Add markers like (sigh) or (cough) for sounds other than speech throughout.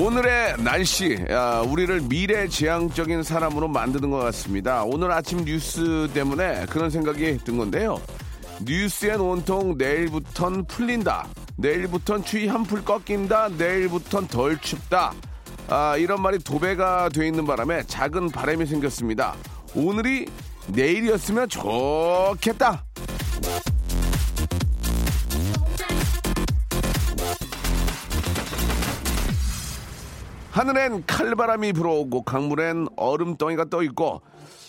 오늘의 날씨, 아, 우리를 미래 지향적인 사람으로 만드는 것 같습니다. 오늘 아침 뉴스 때문에 그런 생각이 든 건데요. 뉴스엔 온통 내일부턴 풀린다. 내일부턴 추위 한풀 꺾인다. 내일부턴 덜 춥다. 아, 이런 말이 도배가 돼 있는 바람에 작은 바람이 생겼습니다. 오늘이 내일이었으면 좋겠다. 하늘엔 칼바람이 불어오고 강물엔 얼음덩이가 떠 있고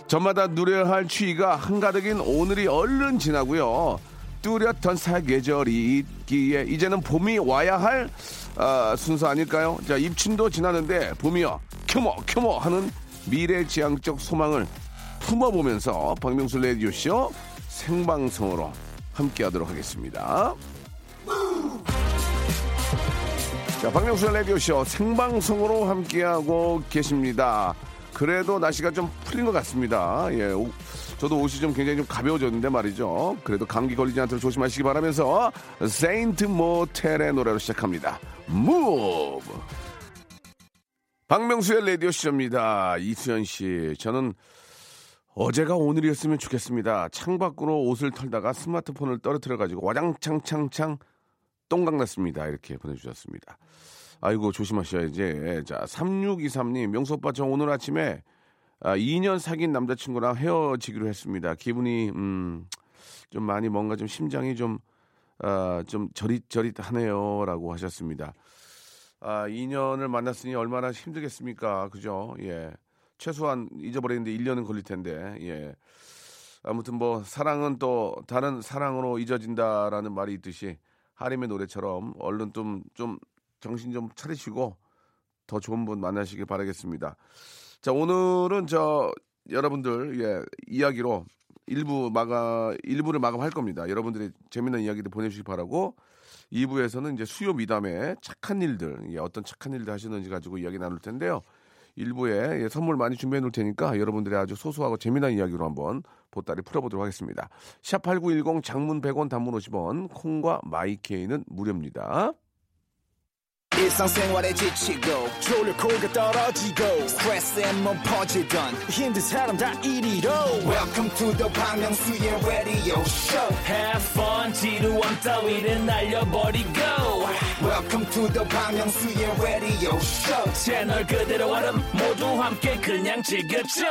저마다 누려야 할 추위가 한가득인 오늘이 얼른 지나고요. 뚜렷한 사계절이 있기에 이제는 봄이 와야 할 아, 순서 아닐까요? 자 입춘도 지나는데 봄이여 큐모 큐모 하는 미래지향적 소망을 품어보면서 박명수 레디오 쇼 생방송으로 함께하도록 하겠습니다. 자, 박명수의 라디오쇼 생방송으로 함께하고 계십니다. 그래도 날씨가 좀 풀린 것 같습니다. 예, 오- 저도 옷이 좀 굉장히 좀 가벼워졌는데 말이죠. 그래도 감기 걸리지 않도록 조심하시기 바라면서 세인트 모텔의 노래로 시작합니다. 무브! 박명수의 라디오쇼입니다. 이수연 씨, 저는 어제가 오늘이었으면 좋겠습니다. 창 밖으로 옷을 털다가 스마트폰을 떨어뜨려 가지고 와장창창창 똥강 났습니다. 이렇게 보내주셨습니다. 아이고, 조심하셔야지. 자, 3623님, 명수 오빠, 저 오늘 아침에 아, 2년 사귄 남자친구랑 헤어지기로 했습니다. 기분이, 음, 좀 많이 뭔가 좀 심장이 좀, 아, 좀 저릿저릿하네요. 라고 하셨습니다. 아, 2년을 만났으니 얼마나 힘들겠습니까? 그죠? 예. 최소한 잊어버리는데 1년은 걸릴 텐데, 예. 아무튼 뭐, 사랑은 또 다른 사랑으로 잊어진다라는 말이 있듯이 하림의 노래처럼 얼른 좀, 좀 정신 좀 차리시고 더 좋은 분 만나시길 바라겠습니다. 자, 오늘은 저 여러분들, 예, 이야기로 일부 마가, 일부를 마감할 겁니다. 여러분들이 재미난 이야기들 보내주시기 바라고 2부에서는 이제 수요 미담에 착한 일들, 예, 어떤 착한 일들 하시는지 가지고 이야기 나눌 텐데요. 일부에 예, 선물 많이 준비해 놓을 테니까 여러분들의 아주 소소하고 재미난 이야기로 한번 보따리 풀어보도록 하겠습니다. 샵8910 장문 100원 단문 50원 콩과 마이케이는 무료입니다. 일상생활에 지치고, 졸려 코가 떨어지고, 스트레스에 몸 퍼지던, 힘든 사람 다 이리로. welcome to the Bang Myung-soo's radio show Have fun, 지루한 따위를 날려버리고. welcome to the Bang Myung-soo's radio show 채널 그대로 얼음 모두 함께 그냥 즐겨줘.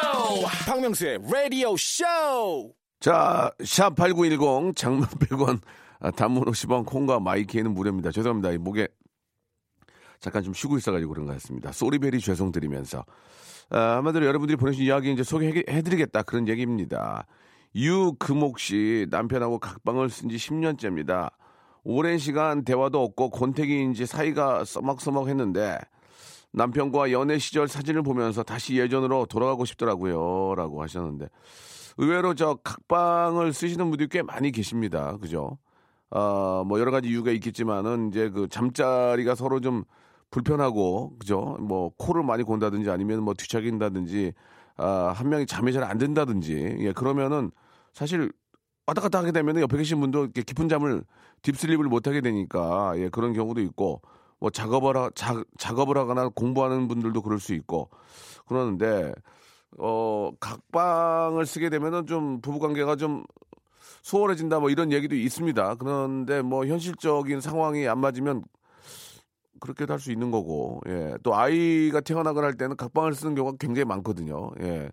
박명수의 radio show 자, 샵 8910 장문 100원 아, 단문 50원 콩과 마이케이는 무료입니다. 죄송합니다. 이 목에 잠깐 좀 쉬고 있어가지고 그런 것 같습니다. 쏘리베리 죄송드리면서 아, 한마디로 여러분들이 보내주신 이야기 이제 소개해드리겠다 그런 얘기입니다. 유금옥 씨 남편하고 각방을 쓴 지 10년째입니다. 오랜 시간 대화도 없고 권태기인지 사이가 써먹써먹했는데 남편과 연애 시절 사진을 보면서 다시 예전으로 돌아가고 싶더라고요. 라고 하셨는데 의외로 저 각방을 쓰시는 분들이 꽤 많이 계십니다. 그죠? 어, 뭐 여러 가지 이유가 있겠지만은 이제 그 잠자리가 서로 좀 불편하고 그죠? 뭐 코를 많이 곤다든지 아니면 뭐 뒤척인다든지 아, 한 명이 잠이 잘 안 든다든지 예, 그러면은 사실 왔다 갔다 하게 되면은 옆에 계신 분도 이렇게 깊은 잠을 딥슬립을 못 하게 되니까 예, 그런 경우도 있고 뭐 작업을 하, 자, 작업을 하거나 공부하는 분들도 그럴 수 있고 그러는데 어 각방을 쓰게 되면은 좀 부부 관계가 좀 수월해진다 뭐 이런 얘기도 있습니다. 그런데 뭐 현실적인 상황이 안 맞으면 그렇게도 할 수 있는 거고, 예. 또 아이가 태어나거나 할 때는 각방을 쓰는 경우가 굉장히 많거든요. 예.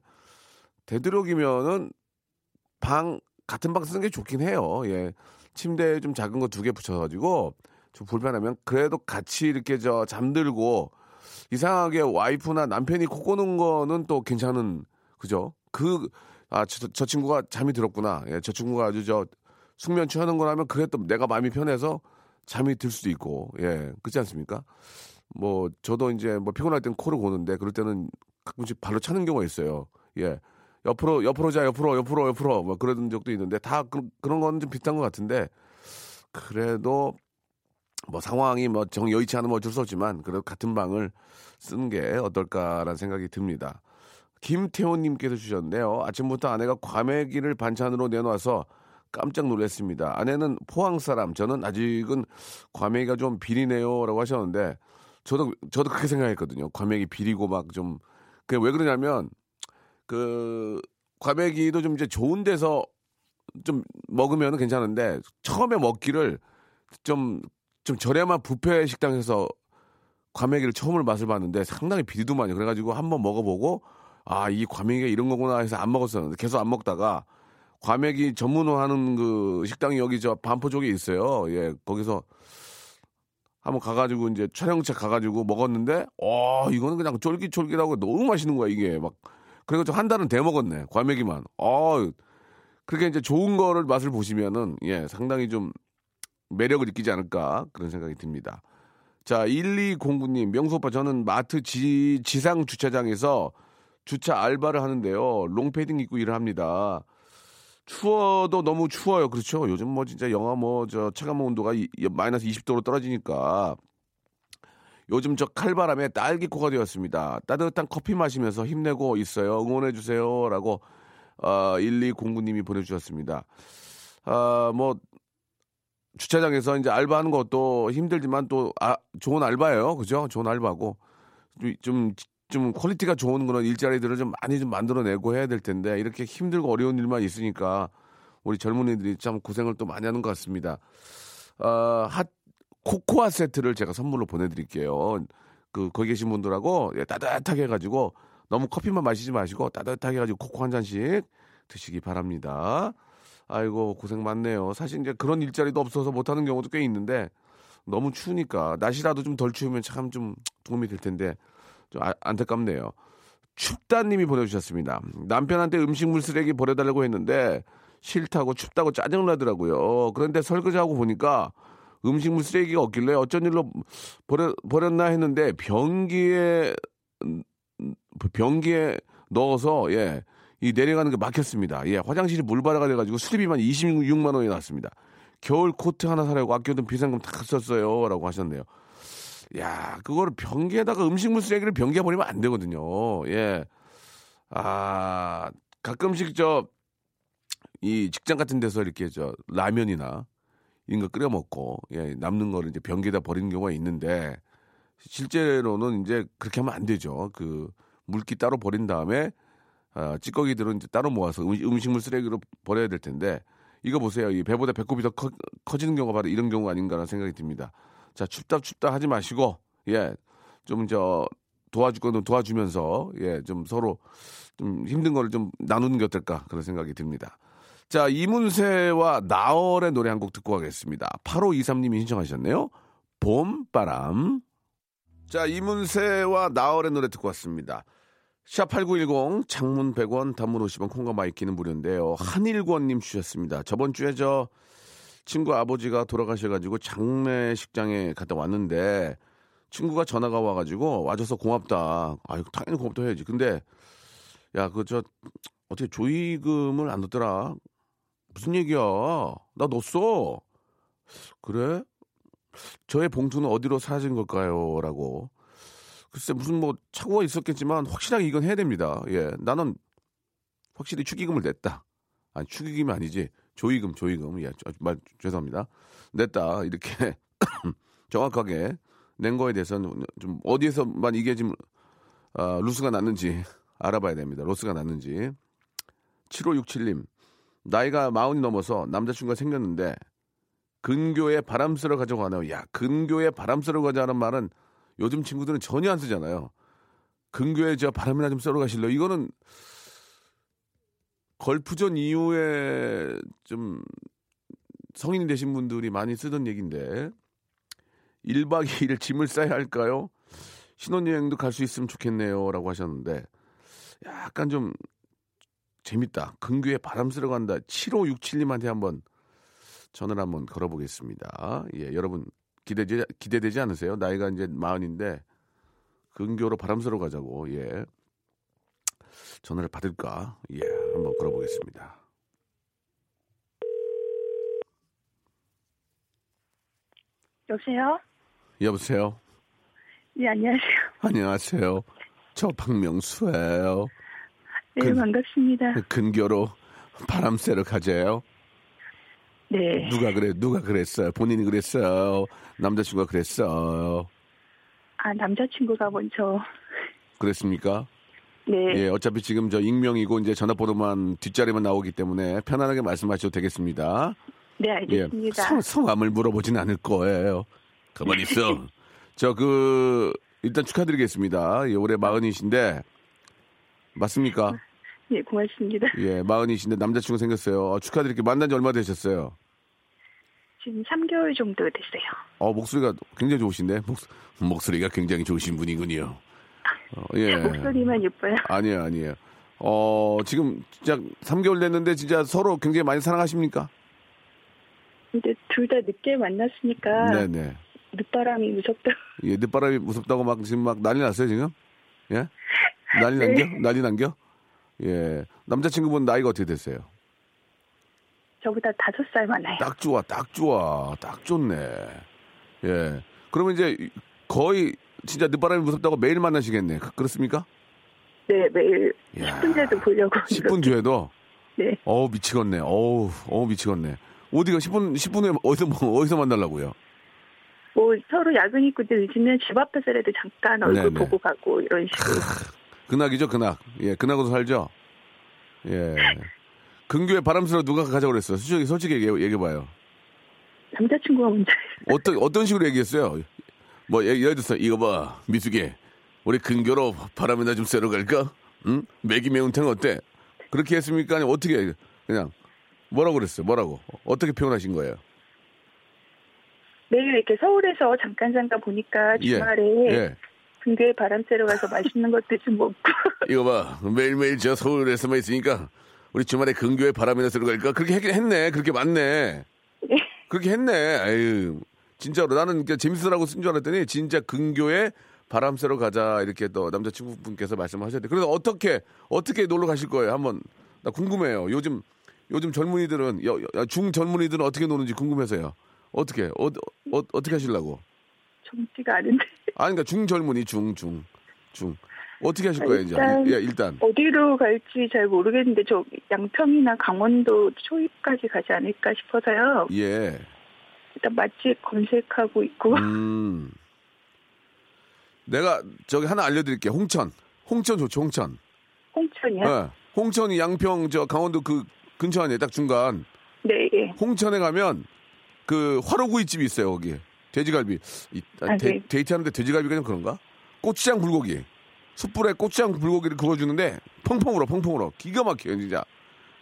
되도록이면은 방, 같은 방 쓰는 게 좋긴 해요. 예. 침대에 좀 작은 거 두 개 붙여가지고 좀 불편하면 그래도 같이 이렇게 저 잠들고 이상하게 와이프나 남편이 코 고는 거는 또 괜찮은, 그죠? 그, 아, 저, 저 친구가 잠이 들었구나. 예, 저 친구가 아주 저 숙면 취하는 거라면 그게 또 내가 마음이 편해서 잠이 들 수도 있고, 예, 그렇지 않습니까? 뭐 저도 이제 뭐 피곤할 땐 코를 고는데 그럴 때는 가끔씩 발로 차는 경우가 있어요. 예. 옆으로 옆으로 자 옆으로 옆으로 옆으로 뭐 그런 적도 있는데 다 그, 런건 좀 비슷한 것 같은데 그래도 뭐 상황이 뭐 정 여의치 않으면 어쩔 수 없지만 그래도 같은 방을 쓰는 게 어떨까라는 생각이 듭니다. 김태호님께서 주셨는데요. 아침부터 아내가 과메기를 반찬으로 내놔서 깜짝 놀랐습니다. 아내는 포항 사람, 저는 아직은 과메기가 좀 비리네요라고 하셨는데 저도 저도 그렇게 생각했거든요. 과메기 비리고 막 좀그왜 그러냐면 그 과메기도 좀 이제 좋은 데서 좀 먹으면 괜찮은데 처음에 먹기를 좀좀 저렴한 부페 식당에서 과메기를 처음으로 맛을 봤는데 상당히 비리더만요. 그래가지고 한번 먹어보고 아 이 과메기가 이런 거구나 해서 안 먹었었는데 계속 안 먹다가 과메기 전문으로 하는 그 식당이 여기 저 반포 쪽에 있어요. 예 거기서 한번 가가지고 이제 촬영차 가가지고 먹었는데 어 이거는 그냥 쫄깃쫄깃하고 너무 맛있는 거야 이게 막 그리고 한 달은 대 먹었네 과메기만 어 그렇게 이제 좋은 거를 맛을 보시면은 예 상당히 좀 매력을 느끼지 않을까 그런 생각이 듭니다. 자 1209님 명수 오빠 저는 마트 지, 지상 주차장에서 주차 알바를 하는데요 롱패딩 입고 일을 합니다. 추워도 너무 추워요. 그렇죠. 요즘 뭐 진짜 영하 뭐 저 체감 온도가 이, 마이너스 20도로 떨어지니까 요즘 저 칼바람에 딸기코가 되었습니다. 따뜻한 커피 마시면서 힘내고 있어요. 응원해 주세요라고 어 1209님이 보내 주셨습니다. 아뭐 주차장에서 이제 알바하는 것도 힘들지만 또 아, 좋은 알바예요. 그죠? 좋은 알바고 좀 좀 quality가 좋은 그런 일자리들을 좀 많이 좀 만들어내고 해야 될 텐데 이렇게 힘들고 어려운 일만 있으니까 우리 젊은이들이 참 고생을 또 많이 하는 것 같습니다. 어, 핫 코코아 세트를 제가 선물로 보내드릴게요. 그 거기 계신 분들하고 예, 따뜻하게 해가지고 너무 커피만 마시지 마시고 따뜻하게 해가지고 코코 한 잔씩 드시기 바랍니다. 아이고 고생 많네요. 사실 이제 그런 일자리도 없어서 못하는 경우도 꽤 있는데 너무 추우니까 날씨라도 좀 덜 추우면 참 좀 도움이 될 텐데 좀 아, 안타깝네요. 춥다님이 보내주셨습니다. 남편한테 음식물 쓰레기 버려달라고 했는데 싫다고 춥다고 짜증나더라고요. 그런데 설거지하고 보니까 음식물 쓰레기가 없길래 어쩐 일로 버려, 버렸나 했는데 변기에 변기에 넣어서 예. 이 내려가는 게 막혔습니다. 예, 화장실이 물바다가 돼가지고 수리비만 26만 원이 났습니다. 겨울 코트 하나 사려고 아껴둔 비상금 다 썼어요 라고 하셨네요. 야, 그거를 변기에다가 음식물 쓰레기를 변기에 버리면 안 되거든요. 예. 아, 가끔씩 저, 이 직장 같은 데서 이렇게 저, 라면이나 이런 거 끓여 먹고, 예, 남는 거를 이제 변기에다 버리는 경우가 있는데, 실제로는 이제 그렇게 하면 안 되죠. 그, 물기 따로 버린 다음에, 아, 찌꺼기들은 이제 따로 모아서 음, 식물 쓰레기로 버려야 될 텐데, 이거 보세요. 이 배보다 배꼽이 더 커, 커지는 경우가 바로 이런 경우가 아닌가라는 생각이 듭니다. 자, 춥다 춥다 하지 마시고 예. 좀 저 도와줄 거는 도와주면서 예, 좀 서로 좀 힘든 거를 좀 나누는 게 어떨까 그런 생각이 듭니다. 자, 이문세와 나얼의 노래 한 곡 듣고 가겠습니다. 8523님이 신청하셨네요. 봄 바람. 자, 이문세와 나얼의 노래 듣고 왔습니다. 샵8910 장문 100원 단문 50원 콩과 마이케이는 무료인데요. 한일권님 주셨습니다. 저번 주에 저 친구 아버지가 돌아가셔가지고 장례식장에 갔다 왔는데 친구가 전화가 와가지고 와줘서 고맙다. 아유 당연히 고맙다 해야지. 근데 야 그 저 어떻게 조의금을 안 넣더라? 무슨 얘기야? 나 넣었어. 그래? 저의 봉투는 어디로 사라진 걸까요? 라고. 글쎄 무슨 뭐 착오가 있었겠지만 확실하게 이건 해야 됩니다. 예. 나는 확실히 축의금을 냈다. 아니 축의금이 아니지. 조의금, 조의금. 예, 말 죄송합니다. 냈다. 이렇게 (coughs) 정확하게 낸 거에 대해서는 좀 어디에서만 이게 지금 어, 루스가 났는지 알아봐야 됩니다. 로스가 났는지. 7567님. 나이가 마흔이 넘어서 남자친구가 생겼는데 근교에 바람스러 가져가네요. 야, 근교에 바람스러 가자는 말은 요즘 친구들은 전혀 안 쓰잖아요. 근교에 저 바람이나 좀 쐬러 가실래요? 이거는 걸프전 이후에 좀 성인이 되신 분들이 많이 쓰던 얘기인데 1박 2일 짐을 싸야 할까요? 신혼여행도 갈 수 있으면 좋겠네요. 라고 하셨는데 약간 좀 재밌다. 근교에 바람 쐬러 간다. 7567님한테 한번 전화를 한번 걸어보겠습니다. 예, 여러분 기대되지, 기대되지 않으세요? 나이가 이제 마흔인데 근교로 바람 쐬러 가자고. 예. 전화를 받을까? 예, 한번 걸어보겠습니다. 여보세요? 여보세요. 네, 안녕하세요. 안녕하세요. 저 박명수예요. 네, 그- 반갑습니다. 근교로 바람 쐬러 가재요. 네. 누가 그래? 누가 그랬어요? 본인이 그랬어요. 남자친구가 그랬어요. 아, 남자친구가 먼저. 그랬습니까? 네. 예, 어차피 지금 저 익명이고 이제 전화번호만 뒷자리만 나오기 때문에 편안하게 말씀하셔도 되겠습니다. 네, 예, 알겠습니다. 성, 성함을 물어보진 않을 거예요. 가만히 있어. (laughs) 저 그 일단 축하드리겠습니다. 예, 올해 마흔이신데 맞습니까? 네, 고맙습니다. 예, 마흔이신데 남자친구 생겼어요. 어, 축하드릴게요. 만난 지 얼마 되셨어요? 지금 3개월 정도 됐어요. 어, 목소리가 굉장히 좋으신데? 목, 목소리가 굉장히 좋으신 분이군요. 어, 예. 목소리만 예뻐요. (laughs) 아니에요, 아니에요. 어, 지금 진짜 3개월 됐는데 진짜 서로 굉장히 많이 사랑하십니까? 근데 둘 다 늦게 만났으니까 네네. 늦바람이 무섭다. 예, 늦바람이 무섭다고 막 지금 막 난리 났어요, 지금? 예? (laughs) 난리 네. 난겨? 난리 난겨? 예. 남자친구분 나이가 어떻게 됐어요? 저보다 다섯 살 많아요. 딱 좋아, 딱 좋아, 딱 좋네. 예. 그러면 이제 거의 진짜 늦바람이 무섭다고 매일 만나시겠네. 그- 그렇습니까? 네, 매일 야. 10분 전에도 보려고. 10분 뒤에도? 네. 어우, 미치겠네. 어우, 어우, 미치겠네. 어디가 10분, 10분 후에 어디서, 뭐, 어디서 만나려고요? 뭐 서로 야근 있고 늦으면 집 앞에서라도 잠깐 얼굴 네네. 보고 가고 이런 식으로. 근학이죠, 근학. 예, 근학으로 살죠? 예. 근교에 바람스러 누가 가자고 그랬어? 솔직히, 솔직히 얘기해, 얘기해봐요. 남자친구가 먼저. 어떤, 어떤 식으로 얘기했어요? 뭐, 예- 예를 들어서, 이거 봐, 미숙이. 우리 근교로 바람이나 좀 쐬러 갈까? 응? 매기 매운탕 어때? 그렇게 했습니까? 아니, 어떻게, 그냥, 뭐라고 그랬어요? 뭐라고? 어떻게 표현하신 거예요? 매일 이렇게 서울에서 잠깐 잠깐 보니까 예, 주말에 예. 근교에 바람 쐬러 가서 맛있는 것도 좀 먹고 (laughs) 이거 봐, 매일매일 저 서울에서만 있으니까, 우리 주말에 근교에 바람이나 쐬러 갈까? 그렇게 했긴 했네. 그렇게 맞네. 네. 그렇게 했네. 아유, 진짜로 나는 재밌으라고 쓴 줄 알았더니 진짜 근교에 바람 쐬러 가자 이렇게 또 남자친구분께서 말씀하셨대. 그래서 어떻게 어떻게 놀러 가실 거예요? 한번 나 궁금해요. 요즘 요즘 젊은이들은 중 젊은이들은 어떻게 노는지 궁금해서요. 어떻게 어, 어, 어떻게 하시려고? 젊지가 않은데 아니 그러니까 중 젊은이 중 중 중. 어떻게 하실 거예요 이제? 일단- 예, 일단 어디로 갈지 잘 모르겠는데 저 양평이나 강원도 초입까지 가지 않을까 싶어서요. 예. 일단 맛집 검색하고 있고 (laughs) 음. 내가 저기 하나 알려드릴게요. 홍천. 홍천 좋죠, 홍천. 홍천이요. 예. 홍천이 양평 저 강원도 그 근처 아니에요. 딱 중간. 네, 예. 홍천에 가면 그 화로구이 집이 있어요. 거기 돼지갈비. 이, 아, 아, 데, 네. 데이트하는데 돼지갈비가 좀 그런가? 고추장 불고기. 숯불에 고추장 불고기를 구워주는데 펑펑 울어, 펑펑 울어. 기가 막혀요, 진짜.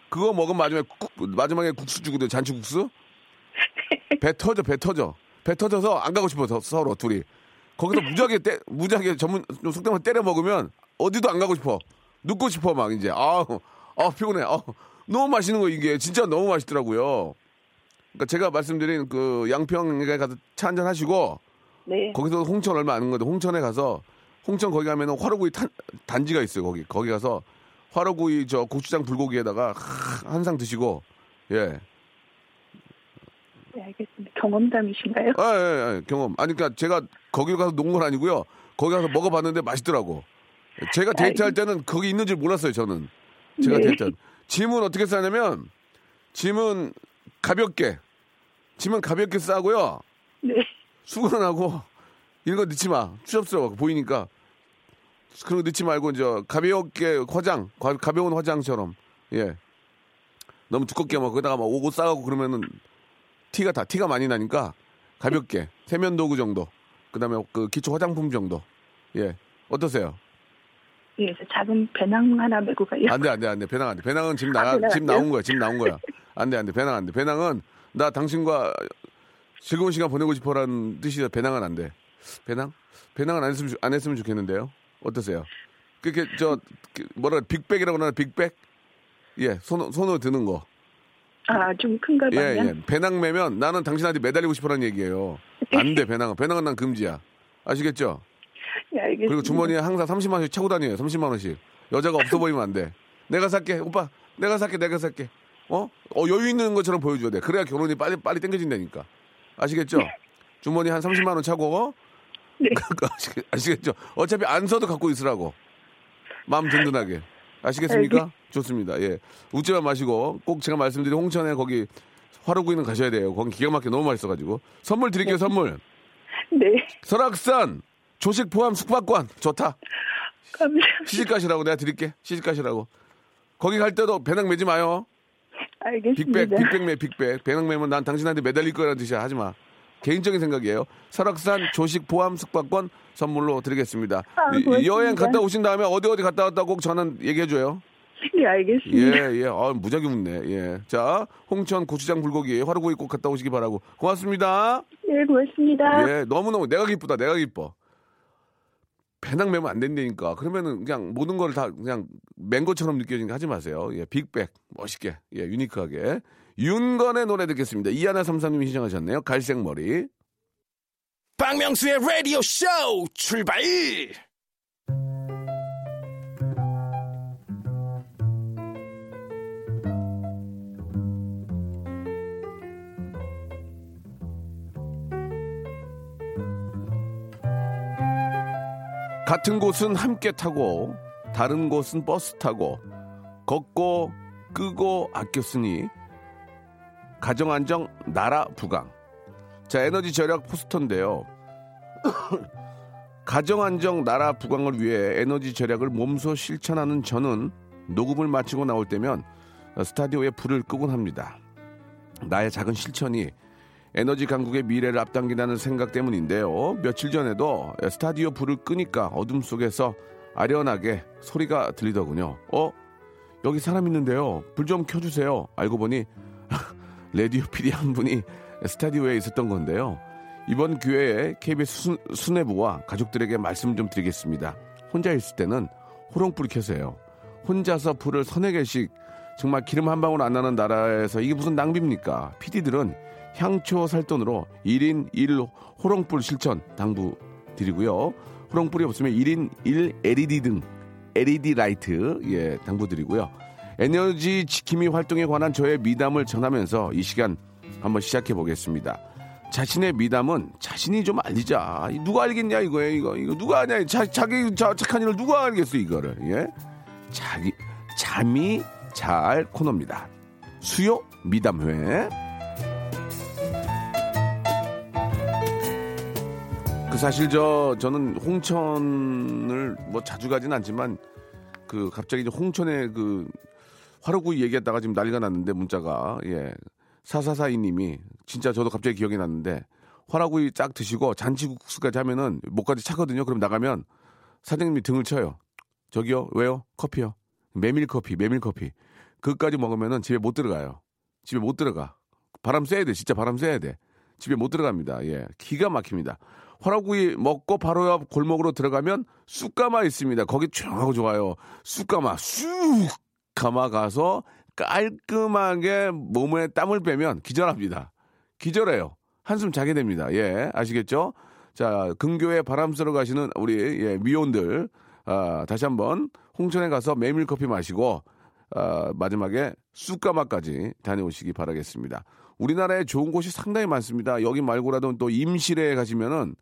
그거 먹으면 마지막에 국, 마지막에 국수 주거든, 잔치국수. 배 터져, 배 터져. 배 터져서 안 가고 싶어, 서- 서로 둘이. 거기서 무지하게 때, 무지하게 전문, 좀 속담을 때려 먹으면 어디도 안 가고 싶어. 눕고 싶어, 막 이제. 아우, 아 피곤해. 아 너무 맛있는 거 이게. 진짜 너무 맛있더라고요. 그러니까 제가 말씀드린 그 양평에 가서 차 한잔 하시고 네. 거기서 홍천 얼마 안 건데 홍천에 가서 홍천 거기 가면은 화로구이 탄- 단지가 있어요 거기 거기 가서 화로구이 저 고추장 불고기에다가 한 상 드시고 예. 네, 알겠습니다. 경험담이신가요? 아, 예, 예, 경험. 아니, 그니까 제가 거기 가서 논 건 아니고요. 거기 가서 먹어봤는데 맛있더라고. 제가 데이트할 때는 거기 있는 줄 몰랐어요, 저는. 제가 네. 데이트. 짐은 어떻게 싸냐면, 짐은 가볍게. 짐은 가볍게 싸고요. 네. 수건하고, 이런 거 넣지 마. 추접스러워. 보이니까. 그런 거 넣지 말고, 이제 가볍게 화장, 가- 가벼운 화장처럼. 예. 너무 두껍게 막 거기다가 막옷 싸가고 그러면은 티가 다 티가 많이 나니까 가볍게. 세면 도구 정도. 그다음에 그 기초 화장품 정도. 예. 어떠세요? 예, 작은 배낭 하나 메고 가요. 안돼 안돼 안돼. 배낭 안돼. 배낭은 지금 아, 안 돼요? 나온 거야 지금 나온 거야. 안돼 안돼. 배낭 안돼. 배낭은 나 당신과 즐거운 시간 보내고 싶어라는 뜻이라 배낭은 안 돼. 배낭? 배낭은 안 했으면 좋- 안 했으면 좋겠는데요? 어떠세요? 그게 저그 뭐라 빅백이라고 하나 빅백? 예 손, 손으로 드는 거 아, 좀 큰가 봐요. 예, 예. 배낭 매면 나는 당신한테 매달리고 싶어라는 얘기예요. 안 돼, 배낭은. 배낭은 난 금지야. 아시겠죠? 예, 알겠습니다. 그리고 주머니에 항상 30만 원씩 차고 다녀요. 30만 원씩. 여자가 없어 보이면 안 돼. 내가 살게. 오빠. 내가 살게. 내가 살게. 어? 어 여유 있는 것처럼 보여줘야 돼. 그래야 결혼이 빨리 빨리 땡겨진다니까. 아시겠죠? 주머니 한 30만 원 차고 네. (laughs) 아시겠, 아시겠죠? 어차피 안 써도 갖고 있으라고. 마음 든든하게. 아시겠습니까? 좋습니다. 예. 웃지만 마시고 꼭 제가 말씀드린 홍천에 거기 화로구이는 가셔야 돼요. 거기 기가 막히게 너무 맛있어가지고. 선물 드릴게요, 선물. 네. 설악산 조식 포함 숙박권 좋다. 감사합니다. 시집 가시라고 내가 드릴게. 시집 가시라고. 거기 갈 때도 배낭 매지 마요. 알겠습니다. 빅백, 빅백 매, 빅백. 배낭 매면 난 당신한테 매달릴 거라는 뜻이야. 하지 마. 개인적인 생각이에요. 설악산 조식 포함 숙박권 선물로 드리겠습니다. 아. 여행 갔다 오신 다음에 어디 어디 갔다 왔다 꼭 저는 얘기해줘요. 네, 알겠습니다. 예, 예. 아, 무지하게 웃네. 예. 자, 홍천 고추장 불고기 화로구이 꼭 갔다 오시기 바라고. 고맙습니다. 네, 고맙습니다. 예, 너무너무 내가 기쁘다. 내가 기뻐. 배낭 매면 안 된다니까. 그러면은 그냥 모든 걸 다 그냥 맨 것처럼 느껴지니까 하지 마세요. 예, 빅백. 멋있게. 예, 유니크하게. 윤건의 노래 듣겠습니다. 이하나 삼삼님이 신청하셨네요. 갈색 머리. 박명수의 라디오 쇼 출발 같은 곳은 함께 타고 다른 곳은 버스 타고 걷고 끄고 아꼈으니 가정 안정 나라 부강. 자 에너지 절약 포스터인데요. (coughs) 가정 안정 나라 부강을 위해 에너지 절약을 몸소 실천하는 저는 녹음을 마치고 나올 때면 스타디오에 불을 끄곤 합니다. 나의 작은 실천이 에너지 강국의 미래를 앞당긴다는 생각 때문인데요. 며칠 전에도 스타디오 불을 끄니까 어둠 속에서 아련하게 소리가 들리더군요. 어? 여기 사람 있는데요. 불 좀 켜주세요. 알고 보니 (laughs) 레디오 PD 한 분이 스타디오에 있었던 건데요. 이번 기회에 KBS 수, 수뇌부와 가족들에게 말씀 좀 드리겠습니다. 혼자 있을 때는 호롱불 켜세요. 혼자서 불을 서너 개씩 정말 기름 한 방울 안 나는 나라에서 이게 무슨 낭비입니까? PD들은 향초 살 돈으로 1인 1 호롱불 실천 당부 드리고요. 호롱불이 없으면 1인 1 LED 등 LED 라이트 예 당부 드리고요. 에너지 지킴이 활동에 관한 저의 미담을 전하면서 이 시간 한번 시작해 보겠습니다. 자신의 미담은 자신이 좀 알리자. 이 누가 알겠냐 이거예요 이거 이거 누가 아냐 자, 자기 자, 착한 일을 누가 알겠어 이거를 예 자기 잠이 잘 코너입니다. 수요 미담회. 그 사실 저 저는 홍천을 뭐 자주 가진 않지만 그 갑자기 홍천에 그 화로구이 얘기했다가 지금 난리가 났는데 문자가 예 사사사이님이 진짜 저도 갑자기 기억이 났는데 화로구이 쫙 드시고 잔치국수까지 하면은 목까지 차거든요. 그럼 나가면 사장님이 등을 쳐요. 저기요 왜요 커피요 메밀 커피 메밀 커피 그것까지 먹으면은 집에 못 들어가요. 집에 못 들어가. 바람 쐬야 돼. 진짜 바람 쐬야 돼. 집에 못 들어갑니다. 예. 기가 막힙니다. 화라구이 먹고 바로 옆 골목으로 들어가면 쑥가마 있습니다. 거기 조용하고 좋아요. 쑥가마, 쑥가마 가서 깔끔하게 몸에 땀을 빼면 기절합니다. 기절해요. 한숨 자게 됩니다. 예. 아시겠죠? 자, 근교에 바람 쐬러 가시는 우리 예, 미혼들 아, 다시 한번 홍천에 가서 메밀 커피 마시고 아, 마지막에 쑥가마까지 다녀오시기 바라겠습니다. 우리나라에 좋은 곳이 상당히 많습니다. 여기 말고라도 또 임실에 가시면은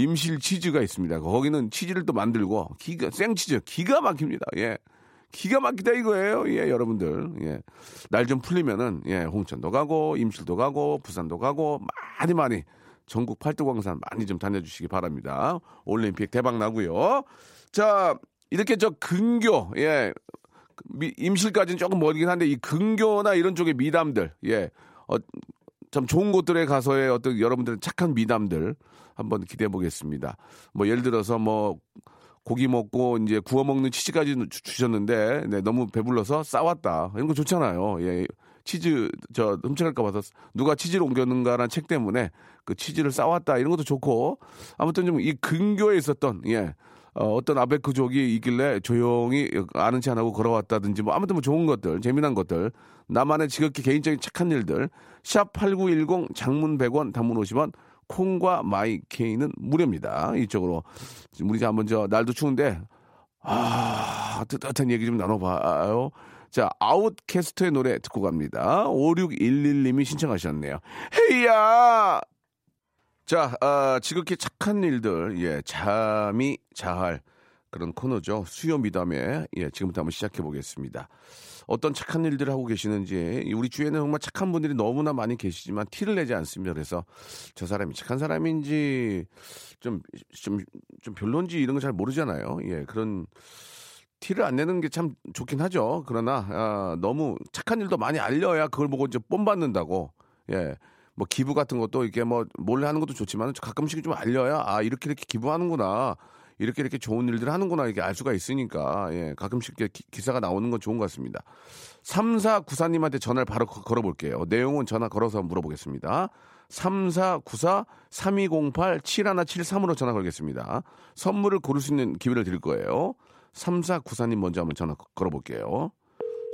임실 치즈가 있습니다. 거기는 치즈를 또 만들고 기가 생치즈 기가 막힙니다. 예. 기가 막히다 이거예요. 예, 여러분들. 예. 날 좀 풀리면은 예, 홍천도 가고 임실도 가고 부산도 가고 많이 많이 전국 팔도광산 많이 좀 다녀주시기 바랍니다. 올림픽 대박 나고요. 자, 이렇게 저 근교 예. 미- 임실까지는 조금 멀긴 한데 이 근교나 이런 쪽의 미담들 예. 어, 참 좋은 곳들에 가서의 어떤 여러분들의 착한 미담들 한번 기대해 보겠습니다. 뭐 예를 들어서 뭐 고기 먹고 이제 구워 먹는 치즈까지 주- 주셨는데 네, 너무 배불러서 싸웠다 이런 거 좋잖아요. 예. 치즈 저 훔쳐갈까 봐서 누가 치즈를 옮겼는가라는 책 때문에 그 치즈를 싸웠다 이런 것도 좋고 아무튼 좀 이 근교에 있었던 예 어, 떤 아베크족이 있길래 조용히 아는 체 안 하고 걸어왔다든지 뭐 아무튼 뭐 좋은 것들 재미난 것들 나만의 지극히 개인적인 착한 일들 샵 8910 장문 100원 단문 50원 콩과 마이케이는 무료입니다. 이쪽으로 우리 한번 저 날도 추운데 아 뜨뜻한 얘기 좀 나눠봐요. 자 아웃캐스트의 노래 듣고 갑니다. 5611님이 신청하셨네요. 헤이야. 자 아, 지극히 착한 일들 예 잠이 자할 그런 코너죠. 수요 미담에 예 지금부터 한번 시작해 보겠습니다. 어떤 착한 일들을 하고 계시는지 우리 주위에는 정말 착한 분들이 너무나 많이 계시지만 티를 내지 않습니다. 그래서 저 사람이 착한 사람인지 좀좀 좀 별론지 이런 거 잘 모르잖아요. 예 그런 티를 안 내는 게 참 좋긴 하죠. 그러나 아, 너무 착한 일도 많이 알려야 그걸 보고 이제 뽐 받는다고 예. 뭐 기부 같은 것도 이렇게 뭐 몰래 하는 것도 좋지만 가끔씩 좀 알려야 아 이렇게 이렇게 기부하는구나 이렇게 이렇게 좋은 일들 하는구나 이렇게 알 수가 있으니까 예 가끔씩 기, 사가 나오는 건 좋은 것 같습니다. 3494님한테 전화를 바로 거- 걸어볼게요. 내용은 전화 걸어서 물어보겠습니다. 3494-3208-7173으로 전화 걸겠습니다. 선물을 고를 수 있는 기회를 드릴 거예요. 3494님 먼저 한번 전화 거- 걸어볼게요.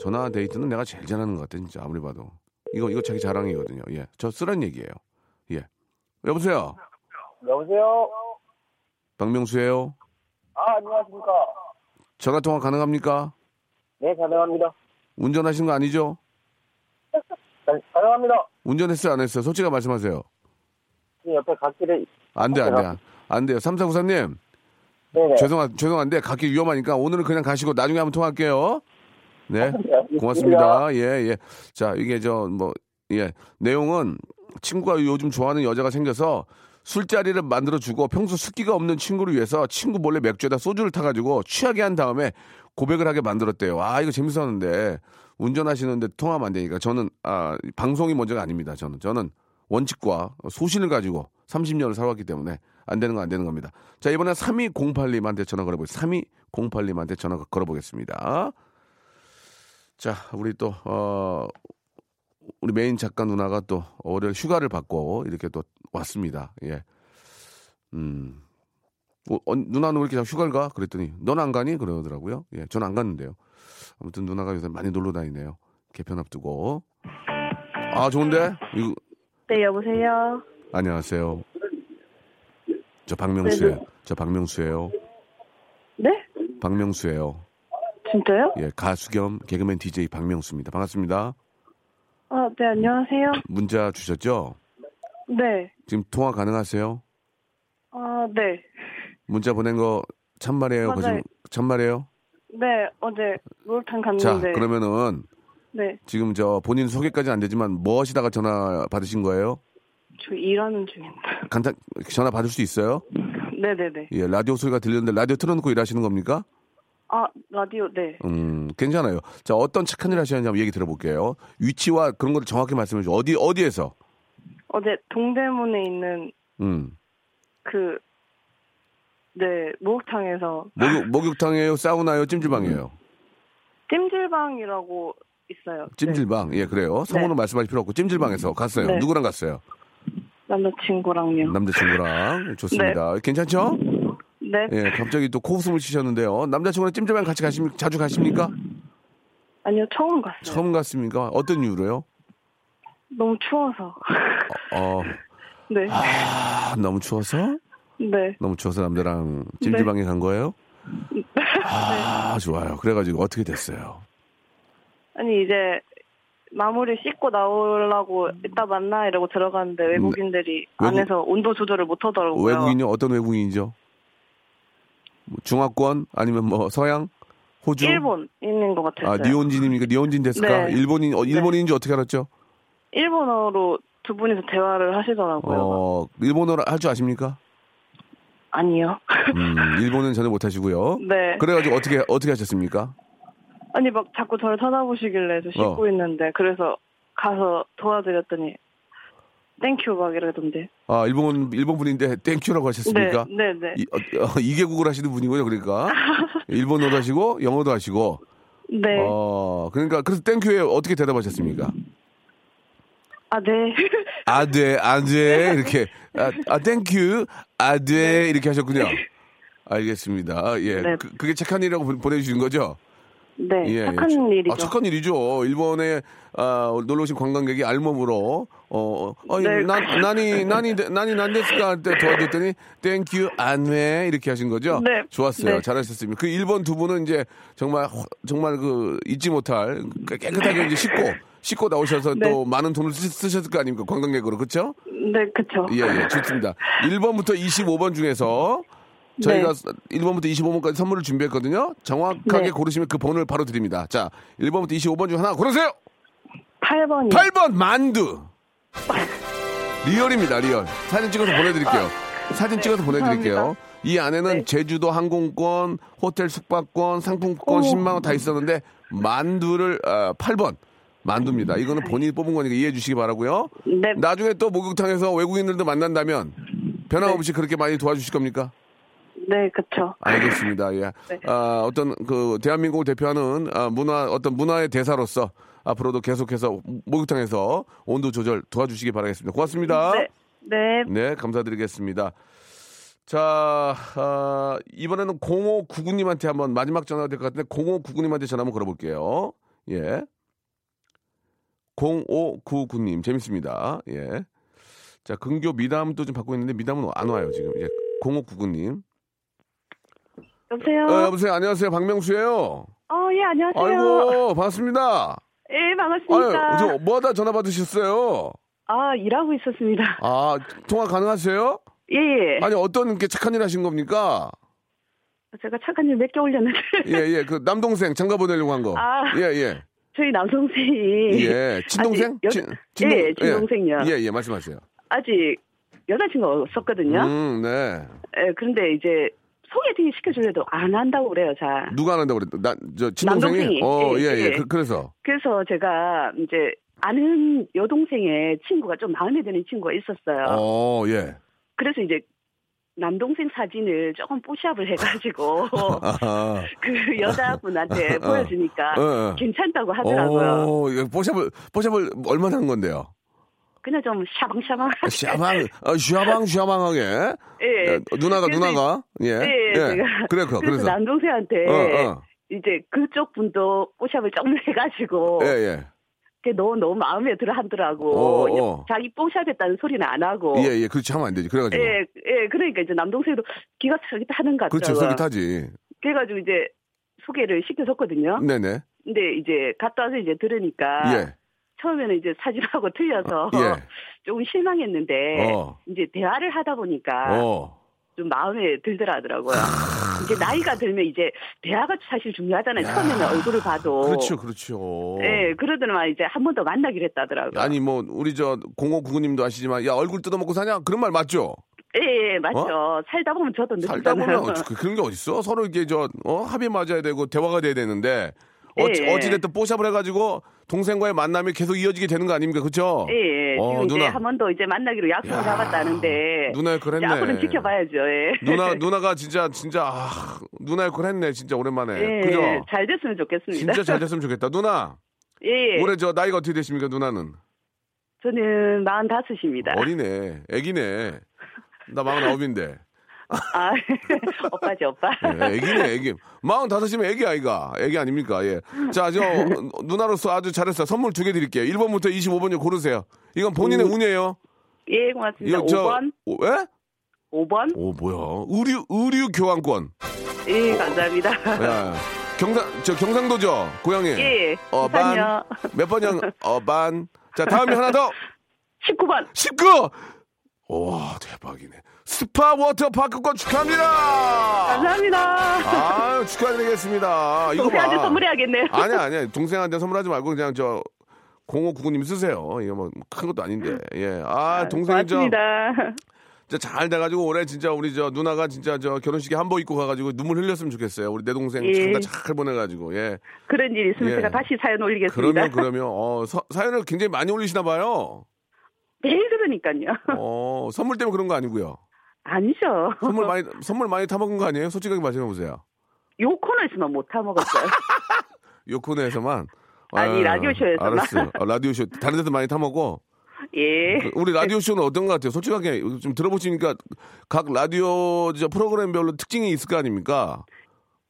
전화 데이트는 내가 제일 잘하는 것 같아, 진짜. 아무리 봐도. 이거, 이거 자기 자랑이거든요. 예. 저 쓰란 얘기예요. 예. 여보세요? 여보세요? 박명수예요 아, 안녕하십니까. 전화 통화 가능합니까? 네, 가능합니다. 운전하신 거 아니죠? 가, (laughs) 가능합니다. 운전했어요, 안 했어요? 솔직히 말씀하세요. 지금 옆에 갓길에, 안 돼, 안 돼. 안 돼요. 3494님. 네네. 죄송하, 죄송한데, 갖기 위험하니까 오늘은 그냥 가시고 나중에 한번 통화할게요. 네. 네, 고맙습니다. 예, 예. 자, 이게 저, 뭐, 예. 내용은 친구가 요즘 좋아하는 여자가 생겨서 술자리를 만들어주고 평소 습기가 없는 친구를 위해서 친구 몰래 맥주에다 소주를 타가지고 취하게 한 다음에 고백을 하게 만들었대요. 아, 이거 재밌었는데 운전하시는데 통화하면 안 되니까 저는, 아, 방송이 먼저가 아닙니다. 저는. 저는 원칙과 소신을 가지고 30년을 살아왔기 때문에 안 되는 건 안 되는 겁니다. 자, 이번엔 3208님한테 전화 걸어보겠습니다. 3208님한테 전화 걸어보겠습니다. 자, 우리 또, 어, 우리 메인 작가 누나가 또 월요일 휴가를 받고 이렇게 또 왔습니다. 예. 음. 어, 어, 누나는 왜 이렇게 자꾸 휴가를 가? 그랬더니, 넌 안 가니? 그러더라고요. 예, 전 안 갔는데요. 아무튼 누나가 요새 많이 놀러 다니네요. 개편 앞두고. 아, 좋은데? 이거, 네, 여보세요. 안녕하세요. 저 박명수예요. 네네. 저 박명수예요. 네? 박명수예요. 진짜요? 예, 가수 겸 개그맨 DJ 박명수입니다. 반갑습니다. 아, 네, 안녕하세요. 문자 주셨죠? 네. 지금 통화 가능하세요? 아, 네. 문자 보낸 거 참말이에요? 맞아요. 거짓말- 참말이에요? 네, 어제 자, 갔는데. 그러면은 네, 지금 저 본인 소개까지는 안 되지만 뭐 하시다가 전화 받으신 거예요? 저 일하는 중인데. 간단 전화 받을 수 있어요? 네 네 네. 예, 라디오 소리가 들리는데 라디오 틀어놓고 일하시는 겁니까? 아, 라디오, 네. 음, 괜찮아요. 자, 어떤 착한 일 하시는지 한번 얘기 들어볼게요. 위치와 그런 것들 정확히 말씀해 주세요. 어디 어디에서? 어제 동대문에 있는 음, 그, 네, 목욕탕에서 목욕 목욕탕이에요, 사우나예요, 찜질방이에요. 찜질방이라고 있어요. 찜질방, 예, 그래요. 성우는 말씀하실 필요 없고 찜질방에서 갔어요. 네. 누구랑 갔어요? 네, 남자친구랑요. 남자친구랑 좋습니다. 괜찮죠? 네. 예, 갑자기 또 코웃음을 치셨는데요. 남자친구랑 찜질방 같이 가십니까? 자주 가십니까? 아니요, 처음 갔어요. 처음 갔습니까? 어떤 이유로요? 너무 추워서. 어, 네. 아, 너무 추워서? 네. 너무 추워서 남자랑 찜질방에 간 거예요? 아, 좋아요. 그래가지고 어떻게 됐어요? 아니, 이제 마무리 씻고 나오려고 이따 만나 이러고 들어갔는데 외국인들이 음. 외국- 안에서 온도 조절을 못 하더라고요. 외국인요? 어떤 외국인이죠? 뭐 중화권? 아니면 뭐 서양? 호주? 일본 있는 것 같았어요. 아, 니혼진입니까? 니혼진 됐을까? 네. 일본인, 어, 일본인인지 어떻게 알았죠? 일본어로 두 분이서 대화를 하시더라고요. 어, 일본어를 할 줄 아십니까? 아니요. 음, 일본은 전혀 못 하시고요. (laughs) 네. 그래가지고 어떻게, 어떻게 하셨습니까? 아니 막 자꾸 저를 쳐다보시길래 저 씻고 어. 있는데 그래서 가서 도와드렸더니 thank you 막 이러던데. 아, 일본, 일본 분인데 thank you라고 하셨습니까? 네, 네, 네. 이, 어, 어, 이개국을 하시는 분이고요, 그러니까. (laughs) 일본어도 하시고, 영어도 하시고. 네. 어, 그러니까, 그래서 thank you에 어떻게 대답하셨습니까? 아, 네. 아, 돼, 안 돼. 이렇게. 아, 아 thank you. 아, 돼. 이렇게 하셨군요. 알겠습니다. 예. 네. 그, 그게 착한 일이라고 보- 보내주신 거죠? 네, 예, 착한 예. 일이죠. 아, 착한 일이죠. 일본에 아, 놀러 오신 관광객이 알몸으로 어, 어, 네. なん, なに, なに, なに, なんですか 할때 도와줬더니, thank you, 안외, 이렇게 하신 거죠? 네. 좋았어요. 네. 잘하셨습니다. 그 일본 두 분은 이제 정말, 허- 정말 그, 잊지 못할, 그 깨끗하게 이제 씻고, 씻고 나오셔서 네. 또 많은 돈을 쓰, 쓰셨을 거 아닙니까? 관광객으로. 그쵸? 네, 그쵸. 예, 예, 좋습니다. 1번부터 25번 중에서 저희가 네. 1번부터 25번까지 선물을 준비했거든요. 정확하게 네. 고르시면 그 번호를 바로 드립니다. 자, 1번부터 25번 중 하나 고르세요! 8번이. 8번 만두. (laughs) real입니다, real. 사진 찍어서 보내드릴게요. 사진 찍어서 보내드릴게요. 감사합니다. 이 안에는 네. 제주도 항공권, 호텔 숙박권, 상품권 어머. 10만 원 다 있었는데 만두를 아, 8번 만두입니다. 이거는 본인이 뽑은 거니까 이해해 주시기 바라고요. 네, 나중에 또 목욕탕에서 외국인들도 만난다면 변함없이 그렇게 많이 도와주실 겁니까? 네, 그쵸. 알겠습니다. 예. 네. 아, 어떤 그 대한민국을 대표하는 아, 문화 어떤 문화의 대사로서 앞으로도 계속해서 목욕탕에서 온도 조절 도와주시기 바라겠습니다. 고맙습니다. 네, 네, 네, 감사드리겠습니다. 자, 아, 이번에는 0599님한테 한번 마지막 전화가 될 것 같은데 0599님한테 전화 한번 걸어볼게요. 예. 0599님 재밌습니다. 예. 자, 근교 미담도 좀 받고 있는데 미담은 안 와요 지금. 예. 0599님. 여보세요? 어, 여보세요. 안녕하세요. 박명수예요. 어, 예, 안녕하세요. 아이고, 반갑습니다. 예, 반갑습니다. 아유, 저 뭐하다 전화 받으셨어요? 아, 일하고 있었습니다. 아, 통화 가능하세요? 예, 예. 아니, 어떤 게 착한 일 하신 겁니까? 제가 착한 일 몇 개 올렸는데. 예, 예. 그 남동생 장가 보내려고 한 거. 아. 예, 예. 저희 남동생이. 예. 친동생? 아직 친, 여- 친동- 예, 친동생요. 예, 예, 말씀하세요. 아직 여자친구가 없었거든요. 음, 네. 예, 그런데 이제 소개팅 시켜줄래도 안 한다고 그래요, 잘. 누가 안 한다고 그랬다? 나, 저, 친동생이? 남동생이. 어, 예, 예, 예. 예. 그, 그래서. 그래서 제가 이제 아는 여동생의 친구가 좀 마음에 드는 친구가 있었어요. 어, 예. 그래서 이제 남동생 사진을 조금 뽀샵을 해가지고. (laughs) 그 여자분한테 어. 보여주니까 어, 어. 괜찮다고 하더라고요. 어, 이거 뽀샵을, 뽀샵을 얼마나 한 건데요? 그냥 좀 샤방샤방. 샤방, 어, 샤방, 샤방하게. 예. 예, 누나가, 그래서 누나가. 예. 예, 제가 그래, 그, 그래서 그래서. 남동생한테 어, 어. 이제 그쪽 분도 뽀샵을 조금 해가지고 예, 예. 그게 너무 너무 마음에 들어 하더라고. 어, 어. 자기 뽀샵했다는 소리는 안 하고. 예, 예. 그렇지 하면 안 되지. 그래가지고. 예, 예, 그러니까 이제 남동생도 기가 차기하는 것 그렇죠. 같더라고요. 솔깃하지. 그래가지고 이제 소개를 시켜줬거든요. 네네. 근데 이제 갔다 와서 이제 들으니까 예. 처음에는 이제 사진하고 (laughs) 틀려서 예. 조금 실망했는데 어. 이제 대화를 하다 보니까 어. 좀 마음에 들더라 하더라고요. 이제 나이가 들면 이제 대화가 사실 중요하잖아요. 처음에는 얼굴을 봐도. 그렇죠, 그렇죠. 예, 그러더니만 이제 한 번 더 만나기로 했다더라고요. 아니 뭐 우리 저 0599님도 아시지만 야 얼굴 뜯어먹고 사냐 그런 말 맞죠? 예, 예, 맞죠. 살다 보면 저도 어? 살다 느끼잖아요. 보면 어, 그- 그런 게 어딨어? 서로 이게 저 어? 합의 맞아야 되고 대화가 돼야 되는데 어찌, 예. 어찌됐든 뽀샵을 해가지고 동생과의 만남이 계속 이어지게 되는 거 아닙니까? 그쵸? 예, 예. 어, 지금 이제 누나. 한번 더 이제 만나기로 약속을 야, 잡았다는데. 걸 이제 했네. 앞으로는 지켜봐야죠. 예. 누나 (laughs) 누나가 진짜 진짜 아, 누나의 걸 했네 진짜 오랜만에 예, 그죠? 잘 됐으면 좋겠습니다. 진짜 잘 됐으면 좋겠다 누나 (laughs) 예, 예. 올해 저 나이가 어떻게 되십니까 누나는 저는 45입니다. 어리네 애기네 나 마흔아홉인데 아, (laughs) 오빠지, 오빠. 예, 애기네, 애기. 마흔 다섯이면 애기 아이가. 애기 아닙니까? 예. 자, 저, (laughs) 누나로서 아주 잘했어. 선물 두 개 드릴게요. 1번부터 25번을 고르세요. 이건 본인의 운이에요. 예, 고맙습니다. 이거 저, 5번? 오, 예? 5번? 오, 뭐야. 의류, 의류 교환권. 예, 감사합니다. 야, 경상, 저 경상도죠? 고향이. 예, 어, 반. 몇 번이야? 어, 반. 자, 다음에 하나 더. 19번. 19! 와, 대박이네. 스파 워터파크권 축하합니다! 감사합니다. 아유, 축하드리겠습니다. 이거 동생한테 봐. 선물해야겠네요. 아니야, 아니야. 동생한테 선물하지 말고 그냥 저 0599님 쓰세요. 이거 뭐 큰 것도 아닌데. 예. 아, 동생이 저. 진짜 잘 돼가지고 올해 진짜 우리 저 누나가 진짜 저 결혼식에 한복 입고 가가지고 눈물 흘렸으면 좋겠어요. 우리 내 동생 예. 참다 잘 보내가지고 예. 그런 일 있으면 예. 제가 다시 사연 올리겠습니다. 그러면 그러면 어 서- 사연을 굉장히 많이 올리시나 봐요. 매일 들으니까요. 어 선물 때문에 그런 거 아니고요. 아니죠. 선물 많이 (laughs) 선물 많이 타먹은 거 아니에요? 솔직하게 말씀해 보세요. 요 코너에서만 못 타먹었어요. (laughs) 요 코너에서만 아니, 아유, 라디오쇼에서만. 알았어요. 어, 라디오 쇼 다른 데서 많이 타먹고 예. 그 우리 라디오 쇼는 어떤 것 같아요? 솔직하게 좀 들어보시니까 각 라디오 저 프로그램별로 특징이 있을 거 아닙니까?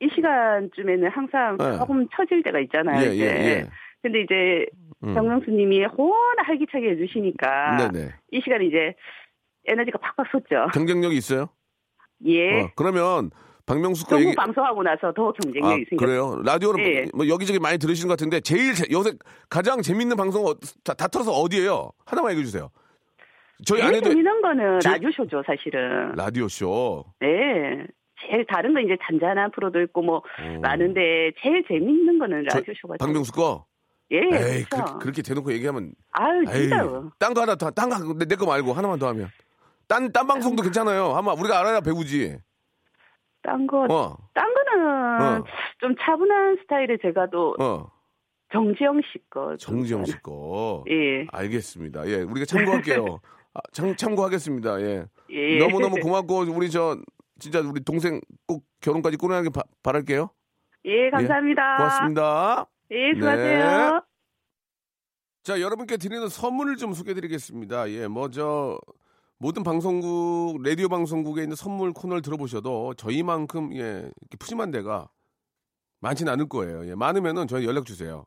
이 시간쯤에는 항상 네. 조금 처질 때가 있잖아요. 예, 예, 이제. 예. 근데 이제 음. 정명수님이 워낙 활기차게 해주시니까 네네. 이 시간에 이제 에너지가 팍팍 솟죠. 경쟁력이 있어요? 예. 어, 그러면 박명수 거 얘기. 방송하고 나서 더 아, 경쟁력이 생겼어요. 그래요? 라디오는 예. 뭐 여기저기 많이 들으시는 것 같은데 제일 재- 요새 가장 재밌는 방송 어, 다, 다 틀어서 어디예요? 하나만 얘기해 주세요. 저희 제일 아내도 재밌는 거는 제- 라디오 쇼죠, 사실은. 라디오 쇼. 네. 제일 다른 건 이제 잔잔한 프로도 있고 뭐 어. 많은데 제일 재밌는 거는 저- 라디오 쇼가 박명수 거. 예, 에이, 그렇죠. 그, 렇게 대놓고 얘기하면 아유, 진짜요. 딴거 하나 더, 딴거 내 거 말고 하나만 더 하면. 딴, 딴 방송도 괜찮아요. 한번 우리가 알아야 배우지. 딴 거, 어, 딴 거는 어. 좀 차분한 스타일의 제가 또 어. 정지영 씨 거. 좀 정지영 씨 거. 예. 알겠습니다. 예, 우리가 참고할게요. (laughs) 아, 참, 참고하겠습니다. 예. 예. 너무너무 고맙고, 우리 저, 진짜 우리 동생 꼭 결혼까지 꾸려나게 바, 바랄게요. 예, 감사합니다. 고맙습니다. 예, 수고하세요. 네. 자, 여러분께 드리는 선물을 좀 소개해 드리겠습니다. 예, 뭐, 저, 모든 방송국, 라디오 방송국에 있는 선물 코너를 들어보셔도 저희만큼, 예, 푸짐한 데가 많지는 않을 거예요. 예, 많으면은 저희 연락 주세요.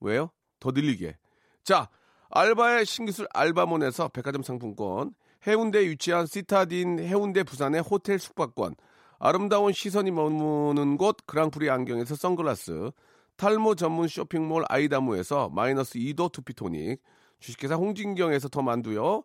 왜요? 더 늘리게. 자, 알바의 신기술 알바몬에서 백화점 상품권, 해운대에 위치한 시타딘 해운대 부산의 호텔 숙박권, 아름다운 시선이 머무는 곳 그랑프리 안경에서 선글라스, 탈모 전문 쇼핑몰 아이다무에서 마이너스 2도 투피토닉, 주식회사 홍진경에서 더 만두요,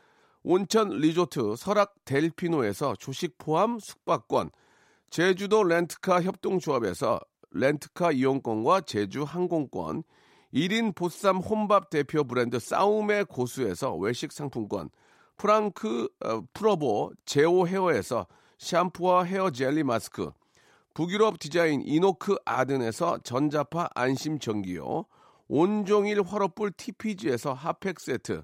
온천 리조트 설악 델피노에서 조식 포함 숙박권, 제주도 렌트카 협동조합에서 렌트카 이용권과 제주 항공권, 1인 보쌈 혼밥 대표 브랜드 싸움의 고수에서 외식 상품권, 프랑크 어, 프로보 제오 헤어에서 샴푸와 헤어 젤리 마스크, 북유럽 디자인 이노크 아든에서 전자파 안심 전기요, 온종일 화로불 TPG에서 핫팩 세트,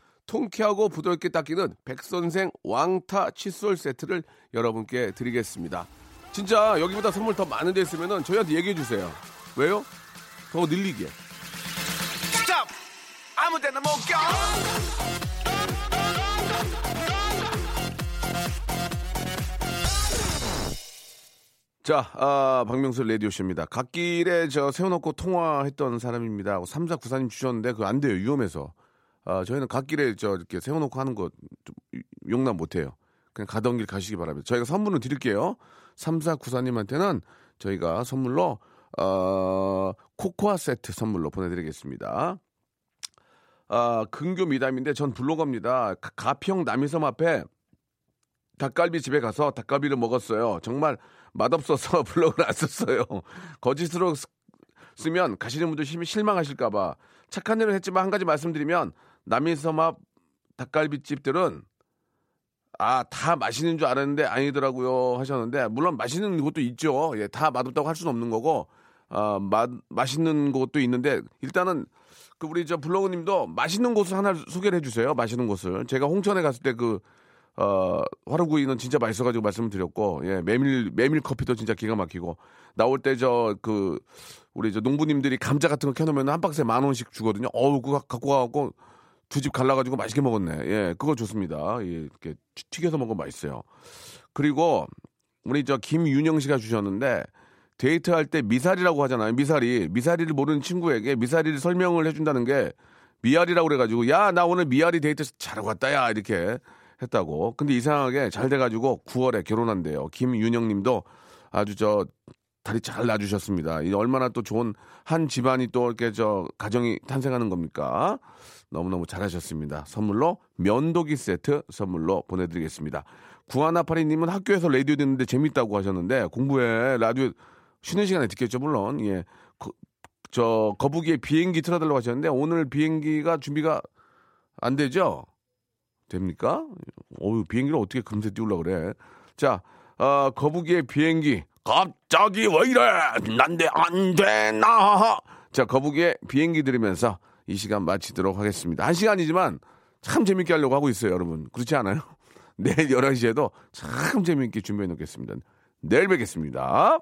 통쾌하고 부드럽게 닦이는 백선생 왕타 칫솔 세트를 여러분께 드리겠습니다. 진짜 여기보다 선물 더 많은 데 있으면 저희한테 얘기해 주세요. 왜요? 더 늘리게. 스탑 아무 데나 못 가. 자, 아, 박명수 라디오쇼입니다. 갓길에 저 세워놓고 통화했던 사람입니다. 3494님 주셨는데 그거 안 돼요. 위험해서. 아, 저희는 갓길에 저 이렇게 세워놓고 하는 거좀 용납 못 해요. 그냥 가던 길 가시기 바랍니다. 저희가 선물을 드릴게요. 3494님한테는 저희가 선물로, 어, 코코아 세트 선물로 보내드리겠습니다. 아, 근교 미담인데 전 블로거입니다. 가- 가평 남이섬 앞에 닭갈비 집에 가서 닭갈비를 먹었어요. 정말 맛없어서 블로그를 안 썼어요. 거짓으로 쓰- 쓰면 가시는 분들 심- 실망하실까봐 착한 일을 했지만 한 가지 말씀드리면 남이섬 앞 닭갈비집들은 아 다 맛있는 줄 알았는데 아니더라고요 하셨는데 물론 맛있는 곳도 있죠. 예, 다 맛없다고 할 수는 없는 거고 아, 맛 맛있는 곳도 있는데 일단은 그 우리 저 블로그님도 맛있는 곳을 하나 소개를 해주세요. 맛있는 곳을 제가 홍천에 갔을 때 그 어, 화로구이는 진짜 맛있어가지고 말씀을 드렸고, 예, 메밀, 메밀 커피도 진짜 기가 막히고, 나올 때 저, 그, 우리 저 농부님들이 감자 같은 거 켜놓으면 한 박스에 만 원씩 주거든요. 어우, 그거 갖고 가갖고 두 집 갈라가지고 맛있게 먹었네. 예, 그거 좋습니다. 예, 이렇게 튀- 튀겨서 먹으면 맛있어요. 그리고 우리 저 김윤영 씨가 주셨는데, 데이트할 때 미사리라고 하잖아요. 미사리. 미사리를 모르는 친구에게 미사리를 설명을 해준다는 게 미아리라고 그래가지고, 야, 나 오늘 미아리 데이트 잘하고 왔다, 야, 이렇게 했다고. 근데 이상하게 잘 돼가지고 9월에 결혼한대요. 김윤영 님도 아주 저 다리 잘 놔주셨습니다. 이 얼마나 또 좋은 한 집안이 또 이렇게 저 가정이 탄생하는 겁니까? 너무너무 잘하셨습니다. 선물로 면도기 세트 선물로 보내드리겠습니다. 구하나파리님은 학교에서 라디오 듣는데 재밌다고 하셨는데 공부해 라디오 쉬는 시간에 듣겠죠 물론 예. 거- 저 거북이의 비행기 틀어달라고 하셨는데 오늘 비행기가 준비가 안 되죠? 됩니까? 어유 비행기를 어떻게 금세 띄우려고 그래? 자, 어, 거북이의 비행기. 갑자기 왜 이래? 난데 안 되나? 자, 거북이의 비행기 들으면서 이 시간 마치도록 하겠습니다. 한 시간이지만 참 재밌게 하려고 하고 있어요, 여러분. 그렇지 않아요? (laughs) 내일 11시에도 참 재밌게 준비해 놓겠습니다. 내일 뵙겠습니다.